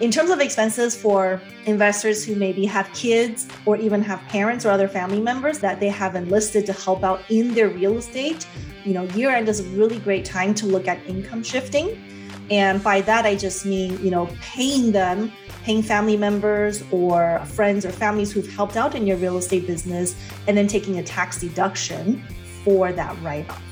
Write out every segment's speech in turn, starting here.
In terms of expenses for investors who maybe have kids or even have parents or other family members that they have enlisted to help out in their real estate, you know, year end is a really great time to look at income shifting. And by that, I just mean, you know, paying them, paying family members or friends or families who've helped out in your real estate business, and then taking a tax deduction for that write off.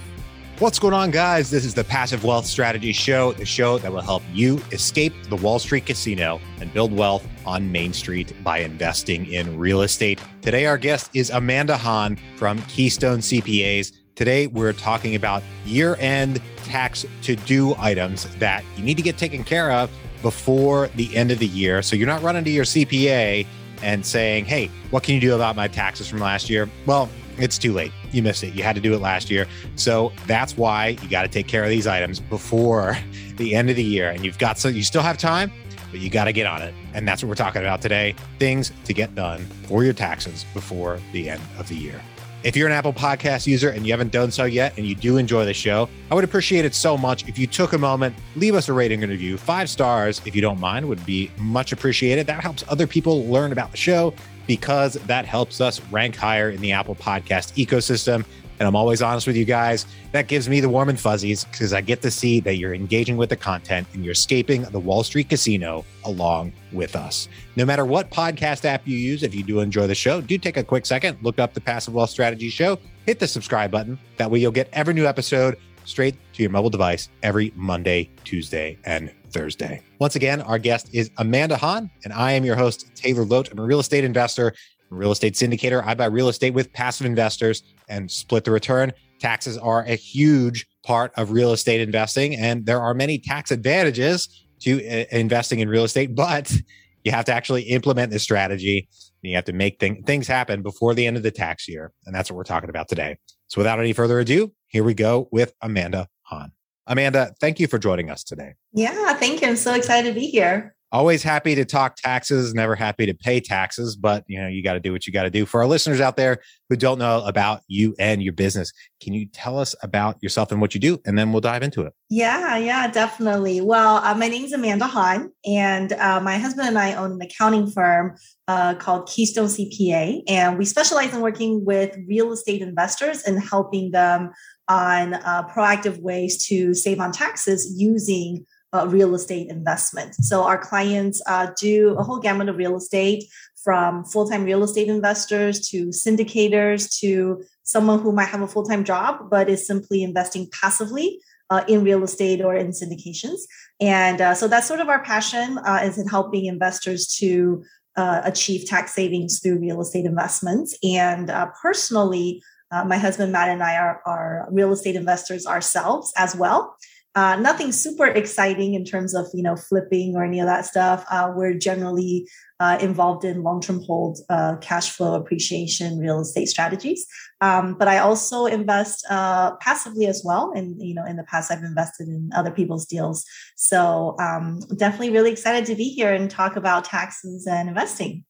What's going on, guys? This is the Passive Wealth Strategy Show, the show that will help you escape the Wall Street casino and build wealth on Main Street by investing in real estate. Today, our guest is Amanda Han from Keystone CPAs. Today, we're talking about year end tax to do items that you need to get taken care of before the end of the year. So you're not running to your CPA and saying, hey, what can you do about my taxes from last year? Well, it's too late. You missed it. You had to do it last year. So that's why you got to take care of these items before the end of the year. And you've got so you still have time, but you got to get on it. And that's what we're talking about today things to get done for your taxes before the end of the year. If you're an Apple Podcast user and you haven't done so yet and you do enjoy the show, I would appreciate it so much if you took a moment, leave us a rating and review. Five stars, if you don't mind, would be much appreciated. That helps other people learn about the show because that helps us rank higher in the Apple Podcast ecosystem. And I'm always honest with you guys. That gives me the warm and fuzzies because I get to see that you're engaging with the content and you're escaping the Wall Street casino along with us. No matter what podcast app you use, if you do enjoy the show, do take a quick second, look up the Passive Wealth Strategy Show, hit the subscribe button. That way you'll get every new episode straight to your mobile device every Monday, Tuesday, and Thursday. Once again, our guest is Amanda Han, and I am your host, Taylor Loht. I'm a real estate investor, real estate syndicator. I buy real estate with passive investors and split the return. Taxes are a huge part of real estate investing, and there are many tax advantages to uh, investing in real estate, but you have to actually implement this strategy. And you have to make th- things happen before the end of the tax year. And that's what we're talking about today. So without any further ado, here we go with Amanda Han. Amanda, thank you for joining us today. Yeah, thank you. I'm so excited to be here. Always happy to talk taxes, never happy to pay taxes, but you know, you got to do what you got to do. For our listeners out there who don't know about you and your business, can you tell us about yourself and what you do? And then we'll dive into it. Yeah, yeah, definitely. Well, uh, my name is Amanda Han, and uh, my husband and I own an accounting firm uh, called Keystone CPA. And we specialize in working with real estate investors and helping them on uh, proactive ways to save on taxes using uh, real estate investment. So our clients uh, do a whole gamut of real estate from full-time real estate investors to syndicators to someone who might have a full-time job but is simply investing passively uh, in real estate or in syndications. And uh, so that's sort of our passion uh, is in helping investors to uh, achieve tax savings through real estate investments. And personally, uh, my husband Matt and I are, are real estate investors ourselves as well. Uh, nothing super exciting in terms of you know flipping or any of that stuff. Uh, we're generally uh, involved in long-term hold, uh, cash flow appreciation, real estate strategies. Um, but I also invest uh, passively as well, and you know in the past I've invested in other people's deals. So um, definitely really excited to be here and talk about taxes and investing.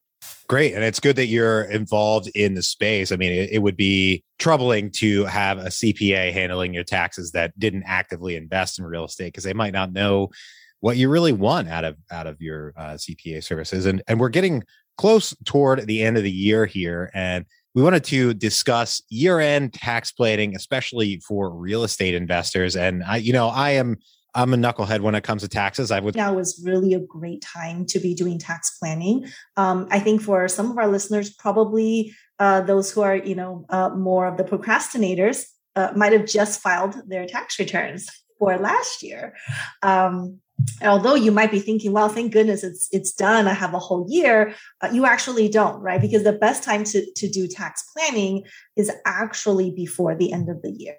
Great. And it's good that you're involved in the space. I mean, it, it, would be troubling to have a CPA handling your taxes that didn't actively invest in real estate because they might not know what you really want out of out of your uh, CPA services. And and we're getting close toward the end of the year here and we wanted to discuss year-end tax planning especially for real estate investors and I you know I am I'm a knucklehead when it comes to taxes. I would now was really a great time to be doing tax planning. Um, I think for some of our listeners, probably uh, those who are you know uh, more of the procrastinators uh, might have just filed their tax returns for last year. Um, although you might be thinking, well, thank goodness it's it's done. I have a whole year. Uh, you actually don't, right? Because the best time to to do tax planning is actually before the end of the year.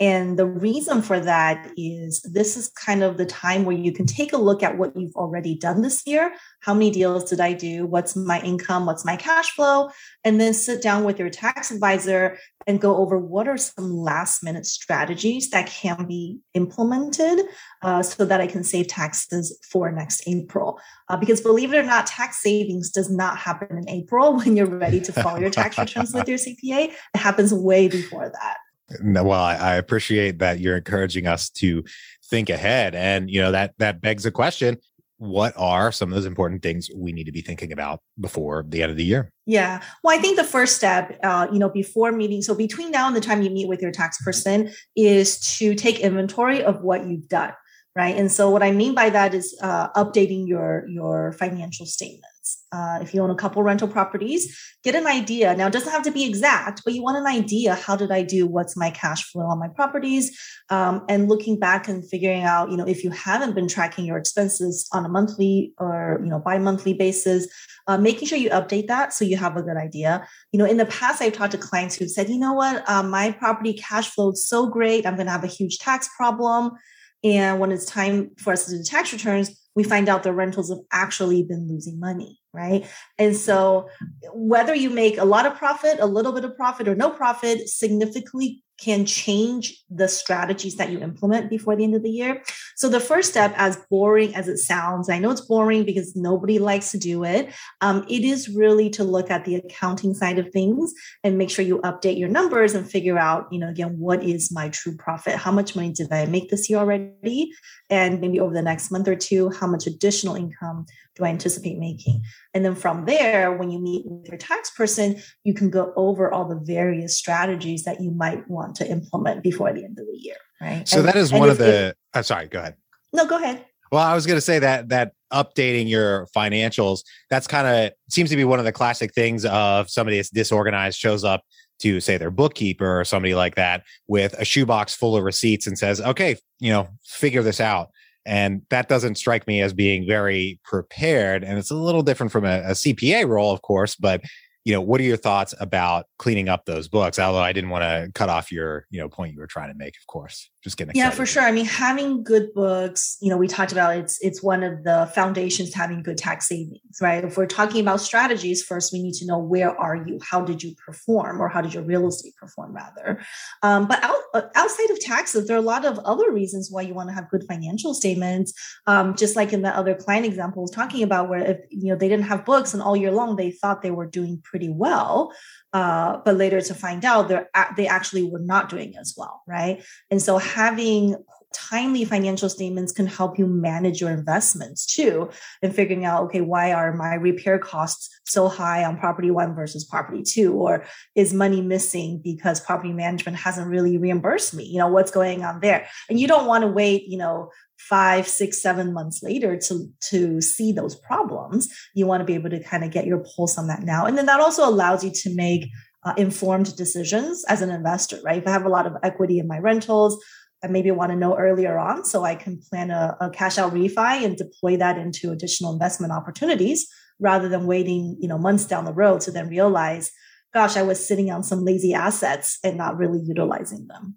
And the reason for that is this is kind of the time where you can take a look at what you've already done this year. How many deals did I do? What's my income? What's my cash flow? And then sit down with your tax advisor and go over what are some last minute strategies that can be implemented uh, so that I can save taxes for next April. Uh, because believe it or not, tax savings does not happen in April when you're ready to file your tax returns with your CPA. It happens way before that. No, well, I, I appreciate that you're encouraging us to think ahead, and you know that that begs a question: what are some of those important things we need to be thinking about before the end of the year? Yeah. Well, I think the first step, uh, you know, before meeting, so between now and the time you meet with your tax person, is to take inventory of what you've done right? And so what I mean by that is uh, updating your your financial statements. Uh, if you own a couple rental properties, get an idea. Now, it doesn't have to be exact, but you want an idea. How did I do? What's my cash flow on my properties? Um, and looking back and figuring out, you know, if you haven't been tracking your expenses on a monthly or you know bi-monthly basis, uh, making sure you update that so you have a good idea. You know, in the past, I've talked to clients who've said, you know what, um, my property cash flowed so great, I'm going to have a huge tax problem. And when it's time for us to do tax returns, we find out the rentals have actually been losing money, right? And so whether you make a lot of profit, a little bit of profit, or no profit, significantly can change the strategies that you implement before the end of the year. So the first step, as boring as it sounds, I know it's boring because nobody likes to do it. Um, it is really to look at the accounting side of things and make sure you update your numbers and figure out, you know, again, what is my true profit? How much money did I make this year already? And maybe over the next month or two, how much additional income do I anticipate making? And then from there, when you meet with your tax person, you can go over all the various strategies that you might want to implement before the end of the year. Right. So and, that is one of the, I'm oh, sorry, go ahead. No, go ahead. Well, I was going to say that that updating your financials, that's kind of seems to be one of the classic things of somebody that's disorganized shows up to say their bookkeeper or somebody like that with a shoebox full of receipts and says, "Okay, you know, figure this out." And that doesn't strike me as being very prepared. And it's a little different from a, a CPA role, of course, but you know, what are your thoughts about cleaning up those books? Although I didn't want to cut off your, you know, point you were trying to make, of course. Just getting Yeah, for sure. I mean, having good books, you know, we talked about it's it's one of the foundations to having good tax savings, right? If we're talking about strategies, first we need to know where are you? How did you perform, or how did your real estate perform, rather? Um, but out, uh, outside of taxes, there are a lot of other reasons why you want to have good financial statements. Um, just like in the other client example talking about, where if you know they didn't have books and all year long they thought they were doing pretty well, uh, but later to find out they they actually were not doing as well, right? And so having timely financial statements can help you manage your investments too and figuring out okay why are my repair costs so high on property one versus property two? Or is money missing because property management hasn't really reimbursed me? You know what's going on there? And you don't want to wait you know five six seven months later to to see those problems you want to be able to kind of get your pulse on that now and then that also allows you to make uh, informed decisions as an investor right if i have a lot of equity in my rentals I maybe want to know earlier on so I can plan a, a, cash out refi and deploy that into additional investment opportunities rather than waiting, you know, months down the road to then realize, gosh, I was sitting on some lazy assets and not really utilizing them.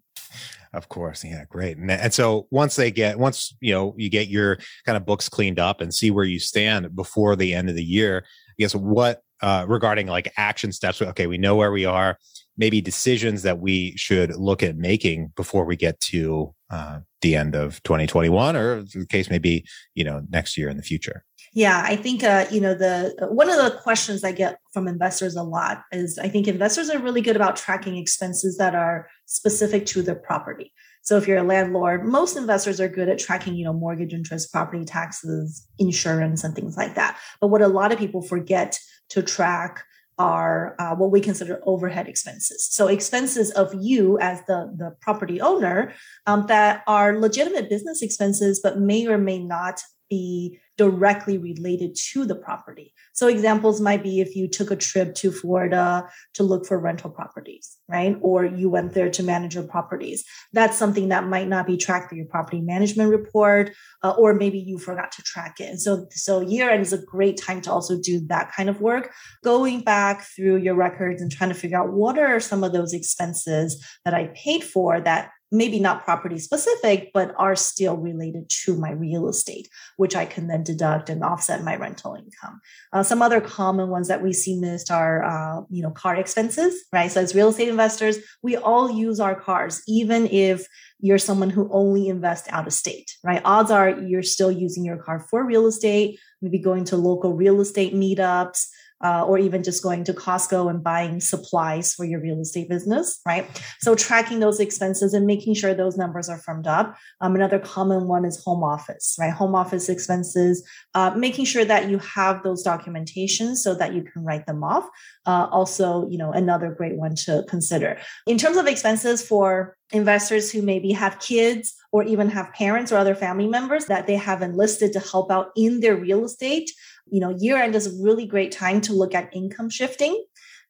Of course. Yeah, great. And, and so once they get, once, you know, you get your kind of books cleaned up and see where you stand before the end of the year, I guess what, uh, regarding like action steps, okay, we know where we are, maybe decisions that we should look at making before we get to uh, the end of 2021 or the case may be, you know, next year in the future. Yeah, I think uh, you know the one of the questions I get from investors a lot is I think investors are really good about tracking expenses that are specific to the property. So if you're a landlord, most investors are good at tracking, you know, mortgage interest, property taxes, insurance, and things like that. But what a lot of people forget to track are uh, what we consider overhead expenses. So expenses of you as the, the property owner um, that are legitimate business expenses, but may or may not be directly related to the property. So examples might be if you took a trip to Florida to look for rental properties, right? Or you went there to manage your properties. That's something that might not be tracked through your property management report, uh, or maybe you forgot to track it. And so, so year end is a great time to also do that kind of work, going back through your records and trying to figure out what are some of those expenses that I paid for that maybe not property specific, but are still related to my real estate, which I can then deduct and offset my rental income. Uh, some other common ones that we see missed are, uh, you know, car expenses, right? So as real estate investors, we all use our cars, even if you're someone who only invests out of state, right? Odds are you're still using your car for real estate, maybe going to local real estate meetups, uh, or even just going to Costco and buying supplies for your real estate business, right? So tracking those expenses and making sure those numbers are firmed up. Um, another common one is home office, right? Home office expenses, uh, making sure that you have those documentations so that you can write them off. Uh, also, you know, another great one to consider. In terms of expenses for investors who maybe have kids or even have parents or other family members that they have enlisted to help out in their real estate, you know, year end is a really great time to look at income shifting.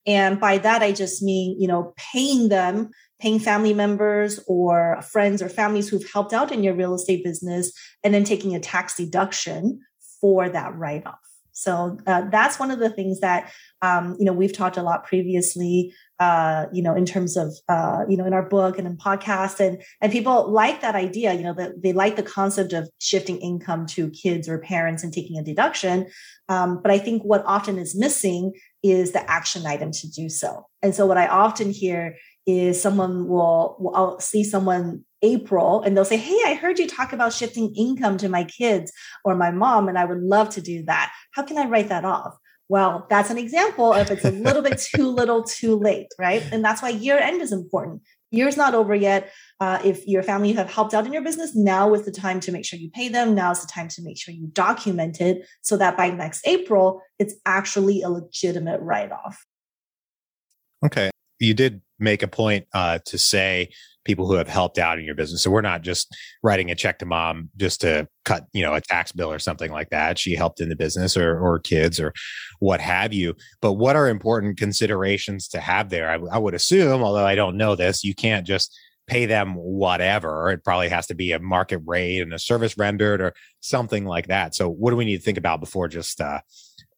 And by that, I just mean, you know, paying them, paying family members or friends or families who've helped out in your real estate business, and then taking a tax deduction for that write off. So uh, that's one of the things that um, you know we've talked a lot previously. Uh, you know, in terms of uh, you know in our book and in podcast, and and people like that idea. You know, that they like the concept of shifting income to kids or parents and taking a deduction. Um, but I think what often is missing is the action item to do so. And so what I often hear is someone will, will I'll see someone April and they'll say, Hey, I heard you talk about shifting income to my kids or my mom, and I would love to do that. How can I write that off? Well, that's an example if it's a little bit too little, too late, right? And that's why year end is important. Year's not over yet. Uh, if your family have helped out in your business, now is the time to make sure you pay them. Now is the time to make sure you document it so that by next April, it's actually a legitimate write off. Okay. You did make a point uh, to say people who have helped out in your business. So we're not just writing a check to mom just to cut, you know, a tax bill or something like that. She helped in the business or, or kids or what have you. But what are important considerations to have there? I, I would assume, although I don't know this, you can't just pay them whatever. It probably has to be a market rate and a service rendered or something like that. So what do we need to think about before just, uh,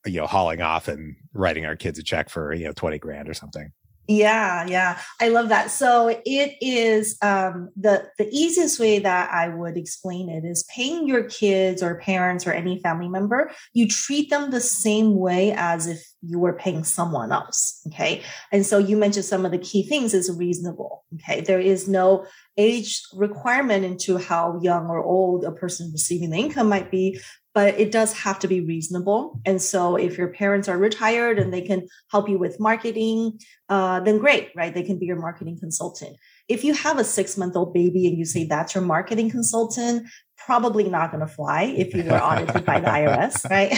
you know, hauling off and writing our kids a check for, you know, 20 grand or something? Yeah, yeah. I love that. So it is um, the the easiest way that I would explain it is paying your kids or parents or any family member, you treat them the same way as if you were paying someone else. Okay. And so you mentioned some of the key things is reasonable. Okay. There is no age requirement into how young or old a person receiving the income might be, but it does have to be reasonable. And so if your parents are retired and they can help you with marketing, uh, then great, right? They can be your marketing consultant. If you have a six month old baby and you say that's your marketing consultant, probably not going to fly if you were audited by the IRS, right?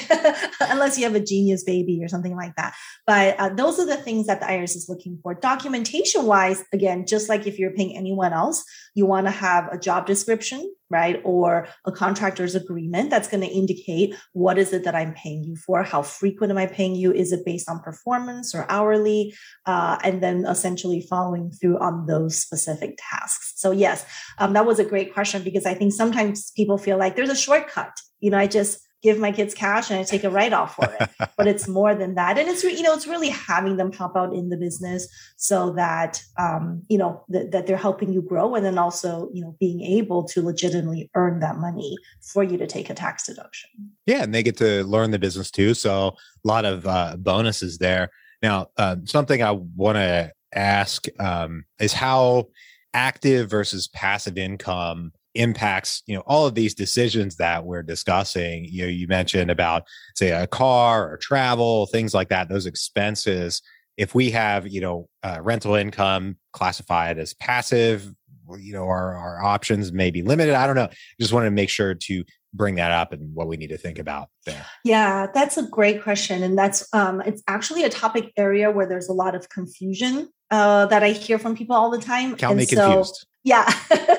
Unless you have a genius baby or something like that. But uh, those are the things that the IRS is looking for. Documentation wise, again, just like if you're paying anyone else, you want to have a job description, right? Or a contractor's agreement that's going to indicate what is it that I'm paying you for? How frequent am I paying you? Is it based on performance or hourly? Uh, and then essentially following through on those specific tasks. So yes, um, that was a great question because I think sometimes people feel like there's a shortcut. You know, I just give my kids cash and I take a write off for it. but it's more than that. And it's, you know, it's really having them help out in the business so that, um, you know, th- that they're helping you grow and then also, you know, being able to legitimately earn that money for you to take a tax deduction. Yeah. And they get to learn the business too. So a lot of uh, bonuses there. Now, uh, something I want to ask um, is how active versus passive income impacts you know all of these decisions that we're discussing. You know you mentioned about say a car or travel things like that those expenses. If we have you know uh, rental income classified as passive you know our, our options may be limited. I don't know. Just wanted to make sure to bring that up and what we need to think about there. Yeah that's a great question and that's um it's actually a topic area where there's a lot of confusion uh that i hear from people all the time count me so, confused. Yeah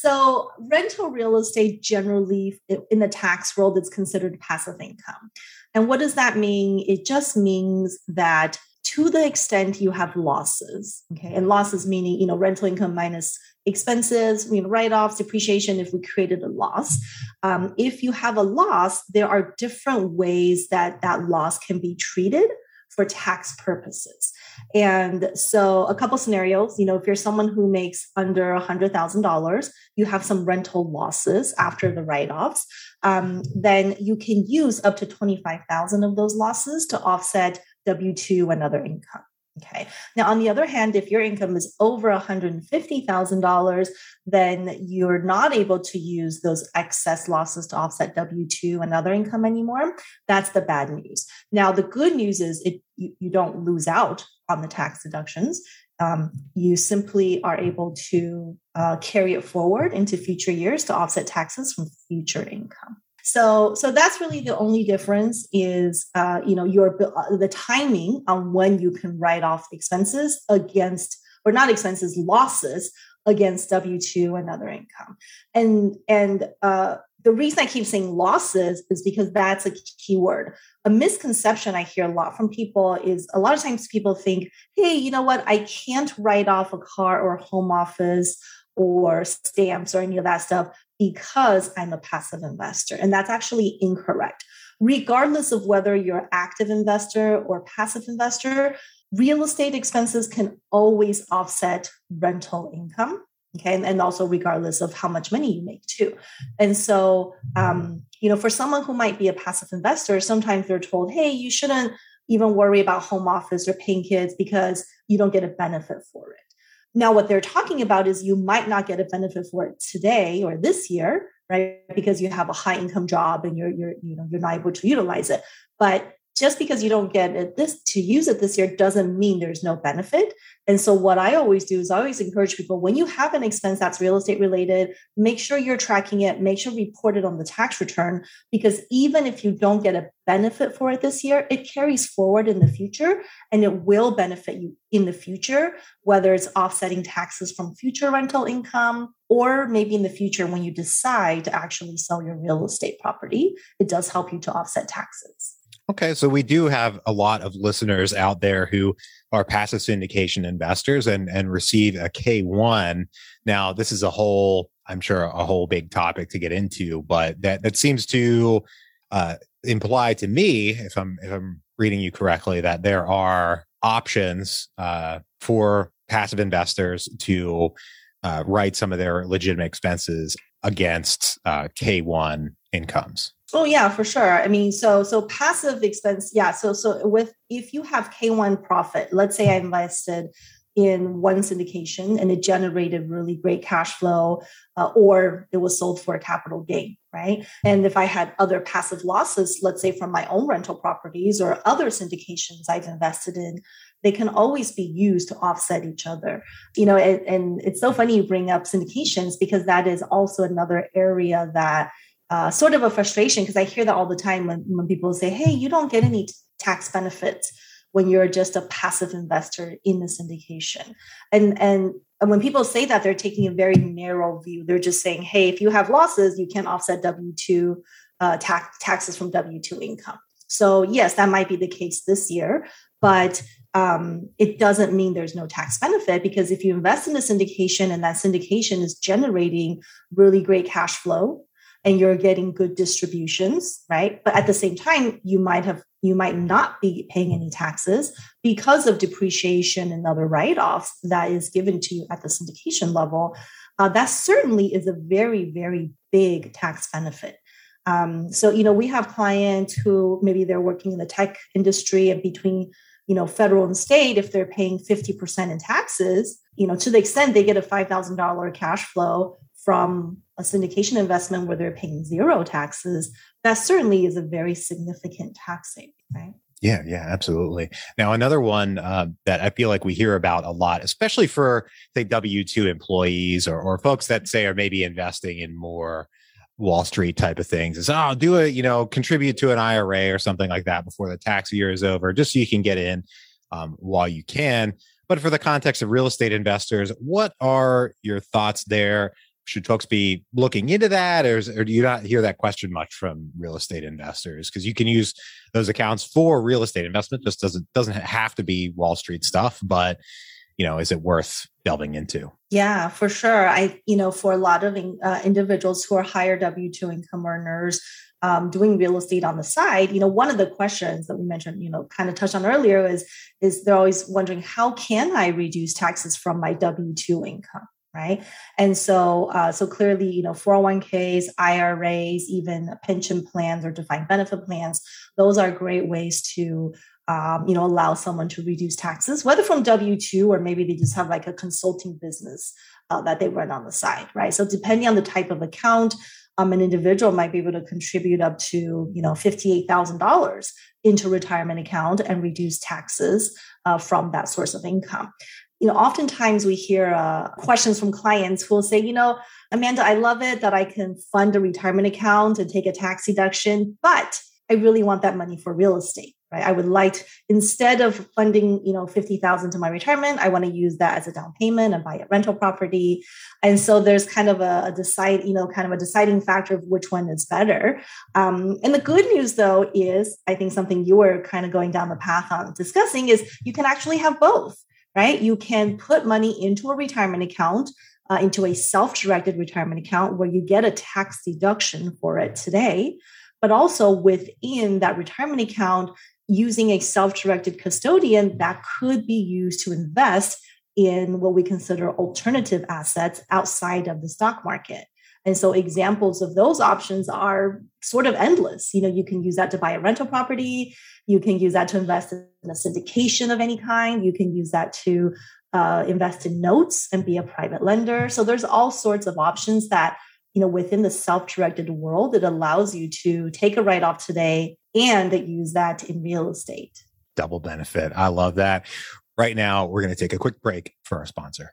So, rental real estate generally in the tax world is considered passive income. And what does that mean? It just means that to the extent you have losses, okay, and losses meaning, you know, rental income minus expenses, you know, write-offs, depreciation, if we created a loss. Um, if you have a loss, there are different ways that that loss can be treated for tax purposes. And so, a couple scenarios, you know, if you're someone who makes under $100,000, you have some rental losses after the write offs, um, then you can use up to 25,000 of those losses to offset W 2 and other income. Okay. Now, on the other hand, if your income is over $150,000, then you're not able to use those excess losses to offset W 2 and other income anymore. That's the bad news. Now, the good news is it, you, you don't lose out on the tax deductions. Um, you simply are able to uh, carry it forward into future years to offset taxes from future income. So, so that's really the only difference is, uh, you know, your uh, the timing on when you can write off expenses against, or not expenses, losses against W two and other income, and and uh, the reason I keep saying losses is because that's a key word. A misconception I hear a lot from people is a lot of times people think, hey, you know what? I can't write off a car or home office or stamps or any of that stuff because I'm a passive investor. And that's actually incorrect. Regardless of whether you're active investor or passive investor, real estate expenses can always offset rental income. Okay. And, and also regardless of how much money you make too. And so, um, you know, for someone who might be a passive investor, sometimes they're told, hey, you shouldn't even worry about home office or paying kids because you don't get a benefit for it. Now, what they're talking about is you might not get a benefit for it today or this year, right? Because you have a high income job and you're you're you know you're not able to utilize it. But just because you don't get it this to use it this year doesn't mean there's no benefit. And so what I always do is I always encourage people when you have an expense that's real estate related, make sure you're tracking it, make sure you report it on the tax return because even if you don't get a benefit for it this year, it carries forward in the future and it will benefit you in the future, whether it's offsetting taxes from future rental income or maybe in the future when you decide to actually sell your real estate property, it does help you to offset taxes. Okay, so we do have a lot of listeners out there who are passive syndication investors and and receive a K1. Now, this is a whole, I'm sure, a whole big topic to get into, but that that seems to uh, imply to me, if I'm if I'm reading you correctly, that there are options uh, for passive investors to uh, write some of their legitimate expenses against uh, K1 incomes. Oh yeah, for sure. I mean, so so passive expense, yeah. So so with if you have K1 profit, let's say I invested in one syndication and it generated really great cash flow, uh, or it was sold for a capital gain, right? And if I had other passive losses, let's say from my own rental properties or other syndications I've invested in, they can always be used to offset each other. You know, and, and it's so funny you bring up syndications because that is also another area that uh, sort of a frustration because I hear that all the time when, when people say, hey, you don't get any tax benefits when you're just a passive investor in the syndication. And, and, and when people say that, they're taking a very narrow view. They're just saying, hey, if you have losses, you can offset W 2 uh, tax, taxes from W 2 income. So, yes, that might be the case this year, but um, it doesn't mean there's no tax benefit because if you invest in a syndication and that syndication is generating really great cash flow and you're getting good distributions, right? But at the same time, you might have you might not be paying any taxes because of depreciation and other write-offs that is given to you at the syndication level. Uh, that certainly is a very, very big tax benefit. Um, so, you know, we have clients who maybe they're working in the tech industry and between, you know, federal and state, if they're paying 50% in taxes, you know, to the extent they get a $5,000 cash flow from a syndication investment where they're paying zero taxes, that certainly is a very significant tax saving, right? Yeah, yeah, absolutely. Now, another one uh, that I feel like we hear about a lot, especially for say W two employees or, or folks that say are maybe investing in more Wall Street type of things, is oh, do it, you know, contribute to an IRA or something like that before the tax year is over, just so you can get in um, while you can. But for the context of real estate investors, what are your thoughts there? Should folks be looking into that or, is, or do you not hear that question much from real estate investors? Because you can use those accounts for real estate investment just doesn't doesn't have to be wall street stuff but you know is it worth delving into? Yeah for sure. I you know for a lot of uh, individuals who are higher w2 income earners um, doing real estate on the side you know one of the questions that we mentioned you know kind of touched on earlier is is they're always wondering how can i reduce taxes from my w2 income right? And so, uh, so clearly, you know, 401ks, IRAs, even pension plans or defined benefit plans, those are great ways to um, you know, allow someone to reduce taxes, whether from W 2 or maybe they just have like a consulting business uh, that they run on the side, right? So, depending on the type of account, um, an individual might be able to contribute up to, you know, $58,000 into retirement account and reduce taxes uh, from that source of income. You know, oftentimes we hear uh, questions from clients who will say, you know, Amanda, I love it that I can fund a retirement account and take a tax deduction, but I really want that money for real estate right? I would like instead of funding you know 50000 to my retirement i want to use that as a down payment and buy a rental property. And so there's kind of a, a decide you know kind of a deciding factor of which one is better. Um, and the good news though is i think something you were kind of going down the path on discussing is you can actually have both right you can put money into a retirement account uh, into a self-directed retirement account where you get a tax deduction for it today but also within that retirement account using a self-directed custodian that could be used to invest in what we consider alternative assets outside of the stock market. And so examples of those options are sort of endless. You know, you can use that to buy a rental property. You can use that to invest in a syndication of any kind. You can use that to uh, invest in notes and be a private lender. So there's all sorts of options that, you know, within the self-directed world, it allows you to take a write-off today and use that in real estate. Double benefit. I love that. Right now, we're going to take a quick break for our sponsor.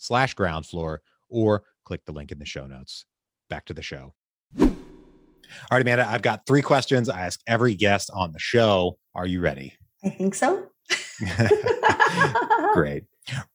slash ground floor or click the link in the show notes. Back to the show. All right, Amanda, I've got three questions I ask every guest on the show. Are you ready? I think so. Great.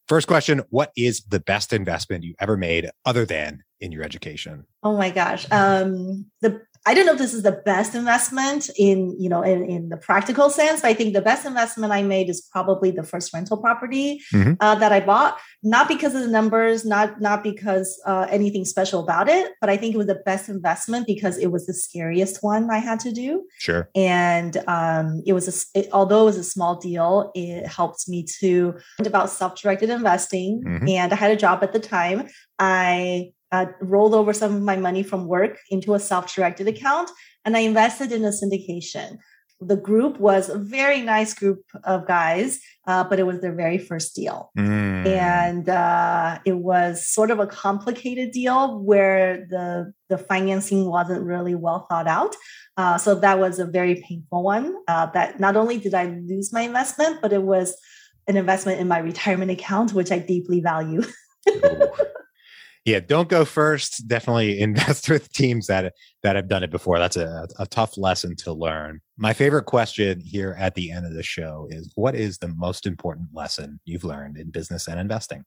First question What is the best investment you ever made other than in your education? Oh my gosh. Um, the I don't know if this is the best investment in, you know, in, in the practical sense. But I think the best investment I made is probably the first rental property mm-hmm. uh, that I bought, not because of the numbers, not not because uh, anything special about it, but I think it was the best investment because it was the scariest one I had to do. Sure. And um, it was a, it, although it was a small deal, it helped me to And about self-directed investing. Mm-hmm. And I had a job at the time. I uh, rolled over some of my money from work into a self-directed account and i invested in a syndication. The group was a very nice group of guys uh, but it was their very first deal. Mm. and uh, it was sort of a complicated deal where the the financing wasn't really well thought out. Uh, so that was a very painful one uh, that not only did i lose my investment but it was an investment in my retirement account which i deeply value yeah, don't go first. Definitely invest with teams that that have done it before. That's a, a tough lesson to learn. My favorite question here at the end of the show is what is the most important lesson you've learned in business and investing?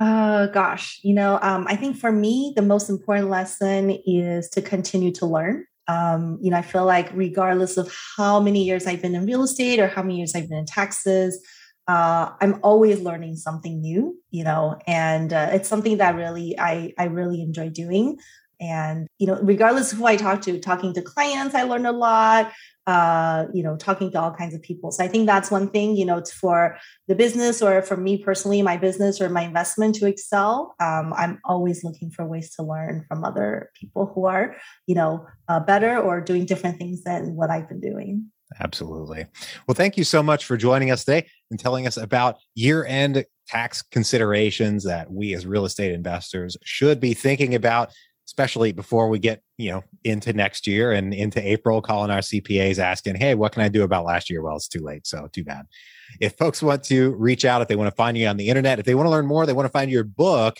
Uh, gosh, you know, um, I think for me, the most important lesson is to continue to learn. Um, you know, I feel like regardless of how many years I've been in real estate or how many years I've been in taxes, uh, I'm always learning something new, you know, and uh, it's something that really I I really enjoy doing. And, you know, regardless of who I talk to, talking to clients, I learn a lot. Uh, you know, talking to all kinds of people. So I think that's one thing, you know, it's for the business or for me personally, my business or my investment to excel. Um, I'm always looking for ways to learn from other people who are, you know, uh, better or doing different things than what I've been doing. Absolutely. Well, thank you so much for joining us today and telling us about year end tax considerations that we as real estate investors should be thinking about especially before we get you know into next year and into april calling our cpas asking hey what can i do about last year well it's too late so too bad if folks want to reach out if they want to find you on the internet if they want to learn more they want to find your book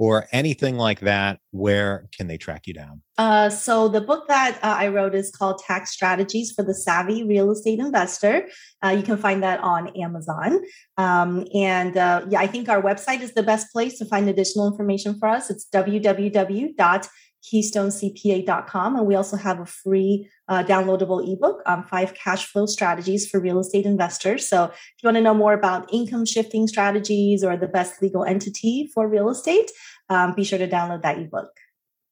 or anything like that, where can they track you down? Uh, so the book that uh, I wrote is called Tax Strategies for the Savvy Real Estate Investor. Uh, you can find that on Amazon. Um, and uh, yeah, I think our website is the best place to find additional information for us. It's www.keystonecpa.com. And we also have a free uh, downloadable ebook on five cash flow strategies for real estate investors. So if you want to know more about income shifting strategies or the best legal entity for real estate, um, be sure to download that ebook.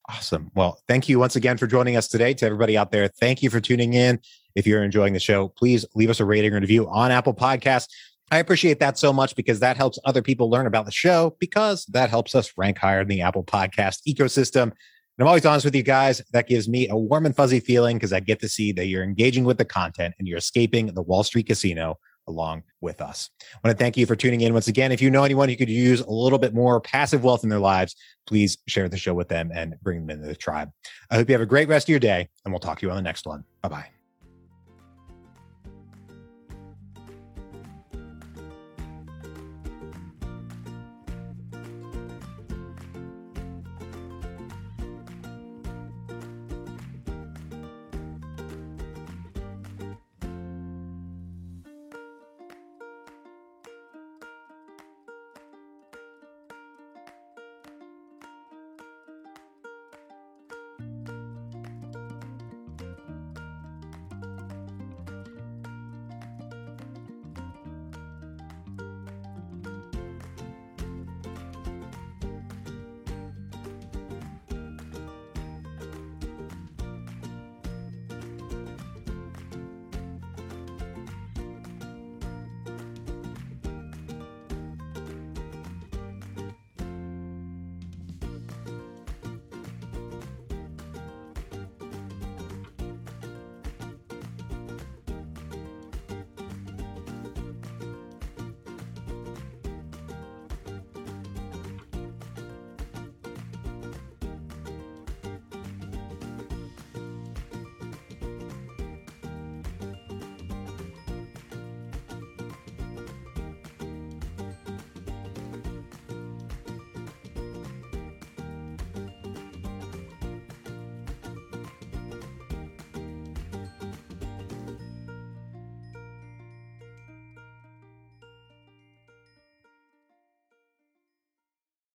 Awesome. Well, thank you once again for joining us today. To everybody out there, thank you for tuning in. If you're enjoying the show, please leave us a rating or review on Apple Podcasts. I appreciate that so much because that helps other people learn about the show because that helps us rank higher in the Apple Podcast ecosystem. I'm always honest with you guys. That gives me a warm and fuzzy feeling because I get to see that you're engaging with the content and you're escaping the Wall Street casino along with us. I want to thank you for tuning in once again. If you know anyone who could use a little bit more passive wealth in their lives, please share the show with them and bring them into the tribe. I hope you have a great rest of your day, and we'll talk to you on the next one. Bye bye.